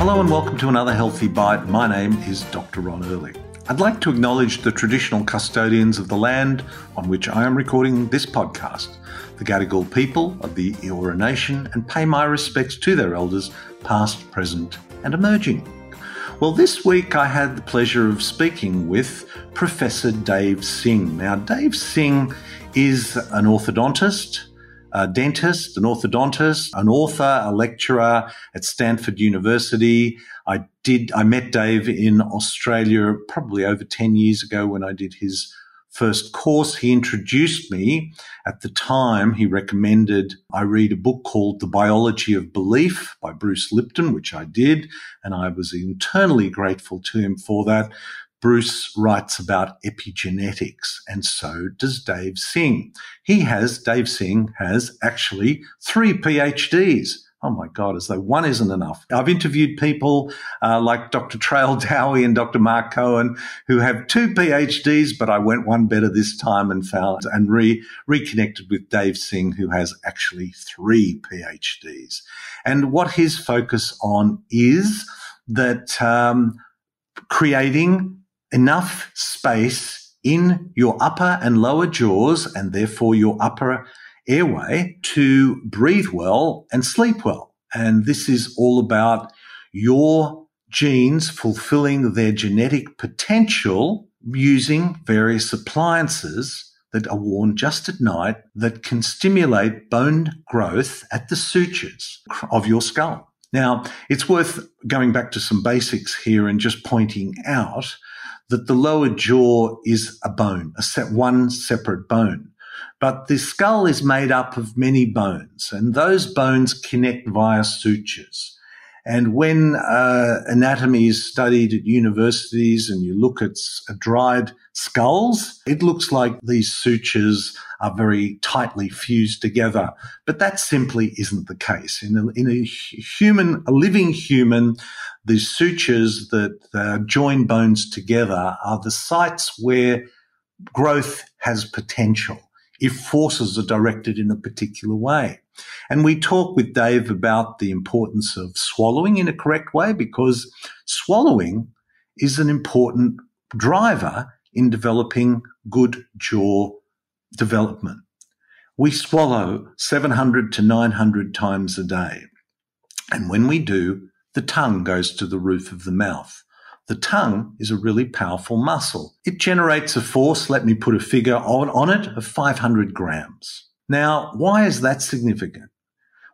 Hello and welcome to another Healthy Bite. My name is Dr. Ron Ehrlich. I'd like to acknowledge the traditional custodians of the land on which I am recording this podcast, the Gadigal people of the Eora Nation, and pay my respects to their elders, past, present, and emerging. Well, this week I had the pleasure of speaking with Professor Dave Singh. Now, Dave Singh is an orthodontist, a dentist, an orthodontist, an author, a lecturer at Stanford University. I did, I met Dave in Australia probably over 10 years ago when I did his first course. He introduced me at the time. He recommended I read a book called The Biology of Belief by Bruce Lipton, which I did. And I was internally grateful to him for that. Bruce writes about epigenetics, and so does Dave Singh. He has, Dave Singh has actually three PhDs. Oh my God, as though one isn't enough. I've interviewed people uh, like Dr. Trail Dowie and Dr. Mark Cohen who have two PhDs, but I went one better this time and found and re- reconnected with Dave Singh, who has actually three PhDs. And what his focus on is that um, creating enough space in your upper and lower jaws and therefore your upper airway to breathe well and sleep well. And this is all about your genes fulfilling their genetic potential using various appliances that are worn just at night that can stimulate bone growth at the sutures of your skull. Now, it's worth going back to some basics here and just pointing out that the lower jaw is a bone, a set, one separate bone. But the skull is made up of many bones, and those bones connect via sutures. And when uh, anatomy is studied at universities and you look at dried skulls, it looks like these sutures are very tightly fused together. But that simply isn't the case. In a, in a human, a living human, the sutures that uh, join bones together are the sites where growth has potential if forces are directed in a particular way. And we talk with Dave about the importance of swallowing in a correct way because swallowing is an important driver in developing good jaw development. We swallow 700 to 900 times a day. And when we do, the tongue goes to the roof of the mouth. The tongue is a really powerful muscle. It generates a force, let me put a figure on, on it, of 500 grams. Now, why is that significant?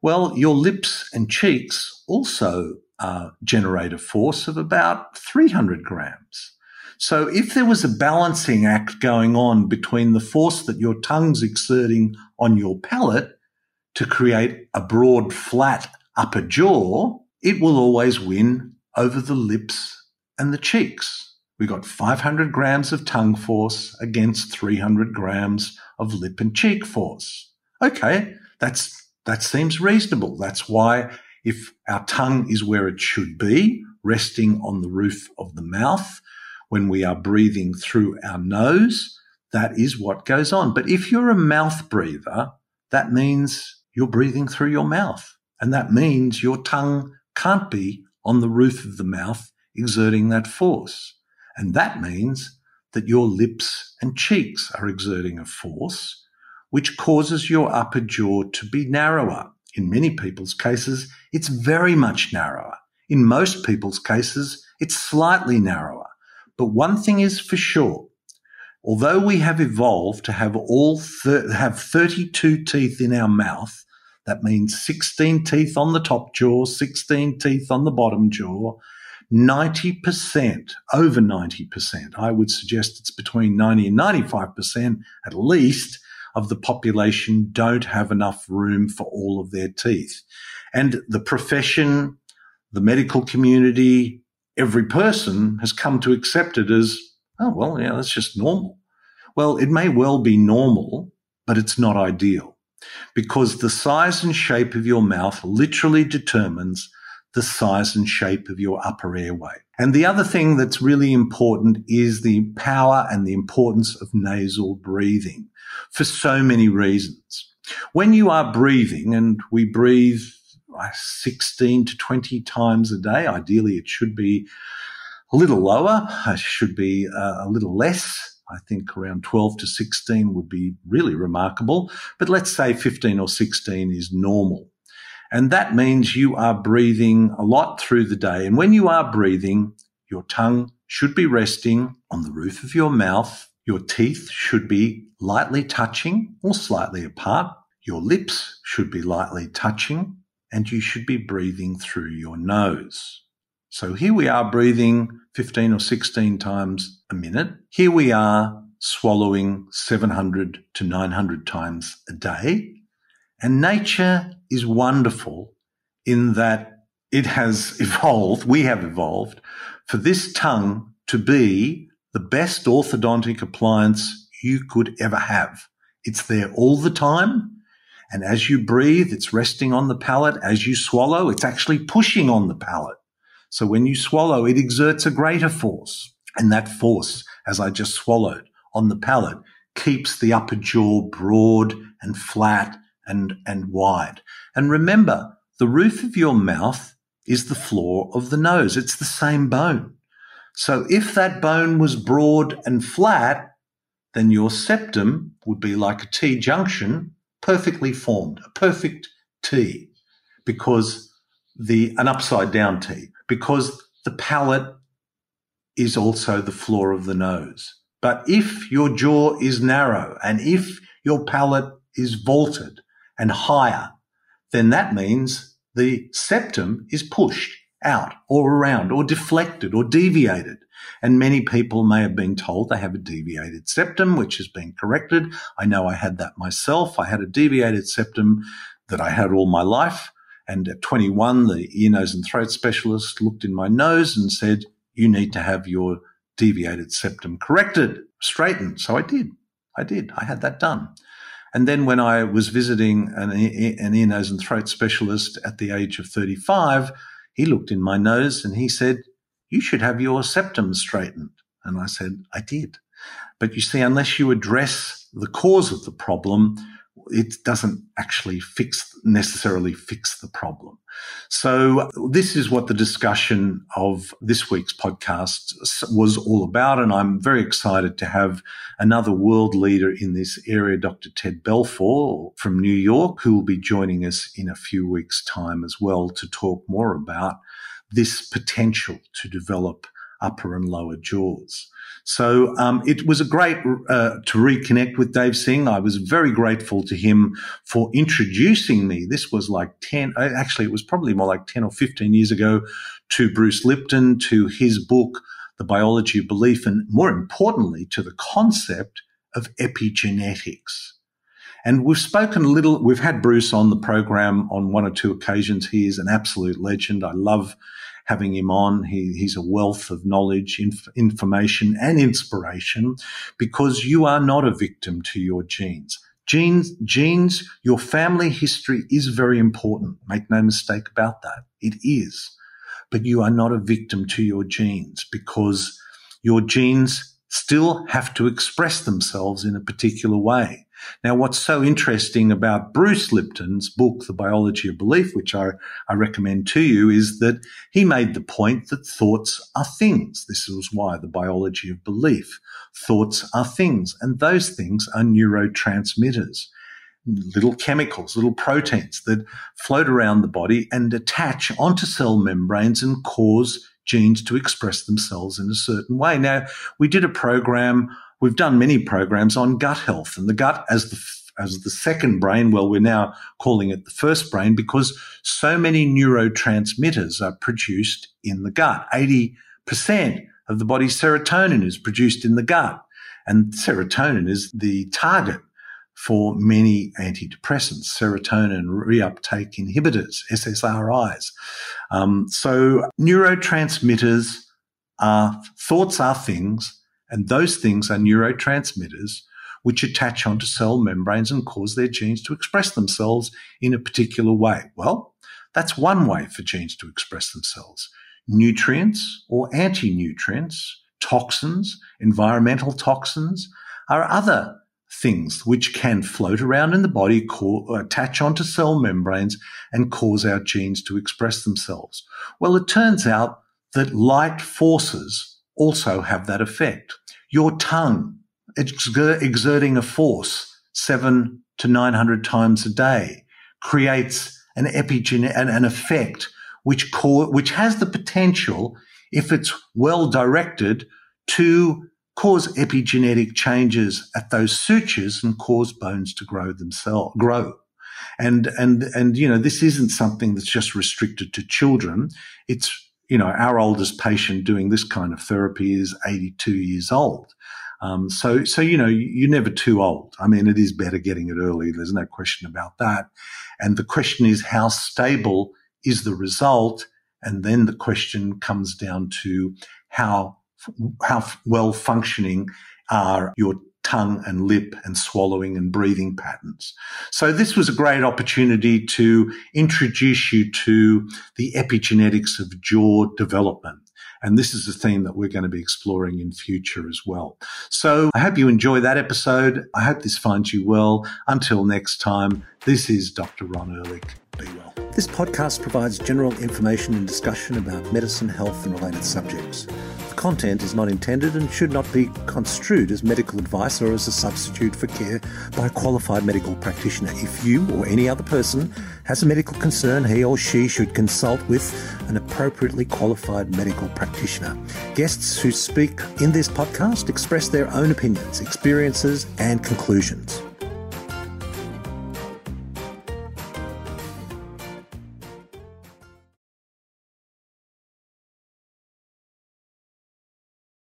Well, your lips and cheeks also uh, generate a force of about 300 grams. So if there was a balancing act going on between the force that your tongue's exerting on your palate to create a broad, flat upper jaw, it will always win over the lips and the cheeks. We got 500 grams of tongue force against 300 grams of lip and cheek force. Okay, that's that seems reasonable. That's why if our tongue is where it should be, resting on the roof of the mouth, when we are breathing through our nose, that is what goes on. But if you're a mouth breather, that means you're breathing through your mouth. And that means your tongue can't be on the roof of the mouth exerting that force. And that means that your lips and cheeks are exerting a force which causes your upper jaw to be narrower. In many people's cases, it's very much narrower. In most people's cases, it's slightly narrower. But one thing is for sure. Although we have evolved to have all thir- have 32 teeth in our mouth, that means 16 teeth on the top jaw, 16 teeth on the bottom jaw, 90%, over 90%, I would suggest it's between 90 and 95% at least of the population don't have enough room for all of their teeth. And the profession, the medical community, every person has come to accept it as, oh, well, yeah, that's just normal. Well, it may well be normal, but it's not ideal because the size and shape of your mouth literally determines the size and shape of your upper airway. And the other thing that's really important is the power and the importance of nasal breathing for so many reasons. When you are breathing, and we breathe uh, 16 to 20 times a day. Ideally, it should be a little lower. It should be uh, a little less. I think around 12 to 16 would be really remarkable. But let's say 15 or 16 is normal. And that means you are breathing a lot through the day. And when you are breathing, your tongue should be resting on the roof of your mouth. Your teeth should be lightly touching or slightly apart. Your lips should be lightly touching and you should be breathing through your nose. So here we are breathing 15 or 16 times a minute. Here we are swallowing 700 to 900 times a day. And nature is wonderful in that it has evolved, we have evolved, for this tongue to be the best orthodontic appliance you could ever have. It's there all the time. And as you breathe, it's resting on the palate. As you swallow, it's actually pushing on the palate. So when you swallow, it exerts a greater force. And that force, as I just swallowed on the palate, keeps the upper jaw broad and flat and, and wide. And remember, the roof of your mouth is the floor of the nose. It's the same bone. So if that bone was broad and flat, then your septum would be like a T junction, perfectly formed, a perfect T, because the, an upside down T because the palate is also the floor of the nose. But if your jaw is narrow and if your palate is vaulted and higher, then that means the septum is pushed out or around or deflected or deviated. And many people may have been told they have a deviated septum, which has been corrected. I know I had that myself. I had a deviated septum that I had all my life. And at 21, the ear, nose and throat specialist looked in my nose and said, you need to have your deviated septum corrected, straightened. So I did. I did. I had that done. And then when I was visiting an, an ear, nose and throat specialist at the age of 35, he looked in my nose and he said, you should have your septum straightened. And I said, I did. But you see, unless you address the cause of the problem, it doesn't actually fix necessarily fix the problem. So this is what the discussion of this week's podcast was all about. And I'm very excited to have another world leader in this area, Dr. Ted Belfor from New York, who will be joining us in a few weeks time as well to talk more about this potential to develop upper and lower jaws. So um, it was a great uh, to reconnect with Dave Singh. I was very grateful to him for introducing me. This was like 10, uh, actually, it was probably more like 10 or 15 years ago to Bruce Lipton, to his book, The Biology of Belief, and more importantly, to the concept of epigenetics. And we've spoken a little, we've had Bruce on the program on one or two occasions. He is an absolute legend. I love having him on. He, he's a wealth of knowledge, inf- information, and inspiration because you are not a victim to your genes. Genes, genes, your family history is very important. Make no mistake about that. It is. But you are not a victim to your genes because your genes still have to express themselves in a particular way. Now, what's so interesting about Bruce Lipton's book, The Biology of Belief, which I, I recommend to you, is that he made the point that thoughts are things. This is why the biology of belief. Thoughts are things, and those things are neurotransmitters little chemicals, little proteins that float around the body and attach onto cell membranes and cause genes to express themselves in a certain way. Now, we did a program we've done many programs on gut health and the gut as the as the second brain. Well, we're now calling it the first brain because so many neurotransmitters are produced in the gut. 80% of the body's serotonin is produced in the gut. And serotonin is the target for many antidepressants, serotonin reuptake inhibitors, SSRIs. Um, so neurotransmitters are thoughts are things and those things are neurotransmitters which attach onto cell membranes and cause their genes to express themselves in a particular way. Well, that's one way for genes to express themselves. Nutrients or anti nutrients, toxins, environmental toxins are other things which can float around in the body, attach onto cell membranes, and cause our genes to express themselves. Well, it turns out that light forces also have that effect. Your tongue exerting a force seven to 900 times a day creates an epigen, an, an effect which, co- which has the potential, if it's well directed, to cause epigenetic changes at those sutures and cause bones to grow themselves, grow. And, and, and, you know, this isn't something that's just restricted to children. It's, you know, our oldest patient doing this kind of therapy is 82 years old. Um, so, so, you know, you're never too old. I mean, it is better getting it early. There's no question about that. And the question is, how stable is the result? And then the question comes down to how how well functioning are your tongue and lip and swallowing and breathing patterns. So this was a great opportunity to introduce you to the epigenetics of jaw development. And this is a theme that we're going to be exploring in future as well. So I hope you enjoy that episode. I hope this finds you well. Until next time, this is Dr. Ron Ehrlich. This podcast provides general information and discussion about medicine, health, and related subjects The content is not intended and should not be construed as medical advice or as a substitute for care by a qualified medical practitioner. If you or any other person has a medical concern, he or she should consult with an appropriately qualified medical practitioner. Guests who speak in this podcast express their own opinions, experiences, and conclusions.